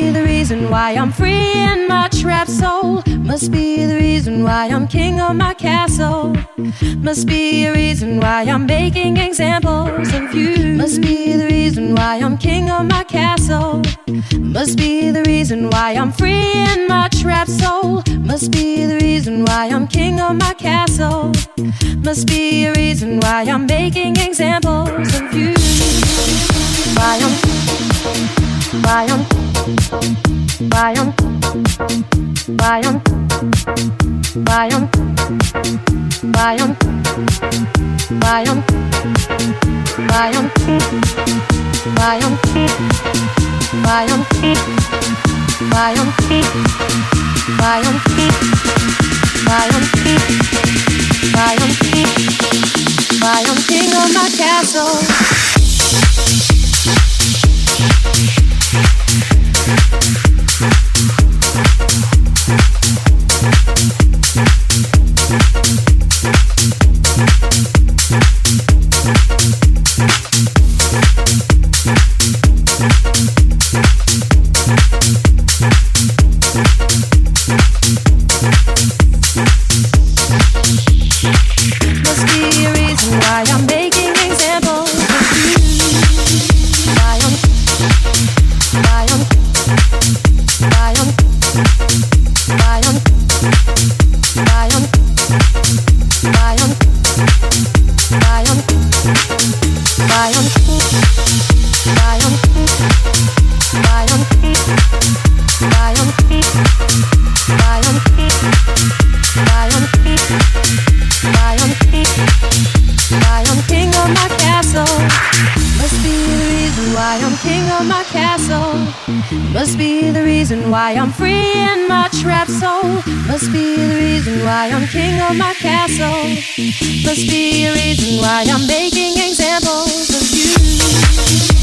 be the reason why I'm free in my trapped soul. Must be the reason why I'm king of my castle. Must be a reason why I'm making examples of you. Must be the reason why I'm king of my castle. Must be the reason why I'm free in my trapped soul. Must be the reason why I'm king of my castle. Must be a reason why I'm making examples of you. Why I'm, why I'm. Bayern, Bayern, Bayern, Bayern, Bayern, Bayern, Bayern, Bayern, Bayern, Bayern, Bayern, Bayern, Bayern, King of my castle. Thank you. Must be the reason why I'm king of my castle. Must be the reason why I'm making examples of you.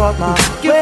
So my I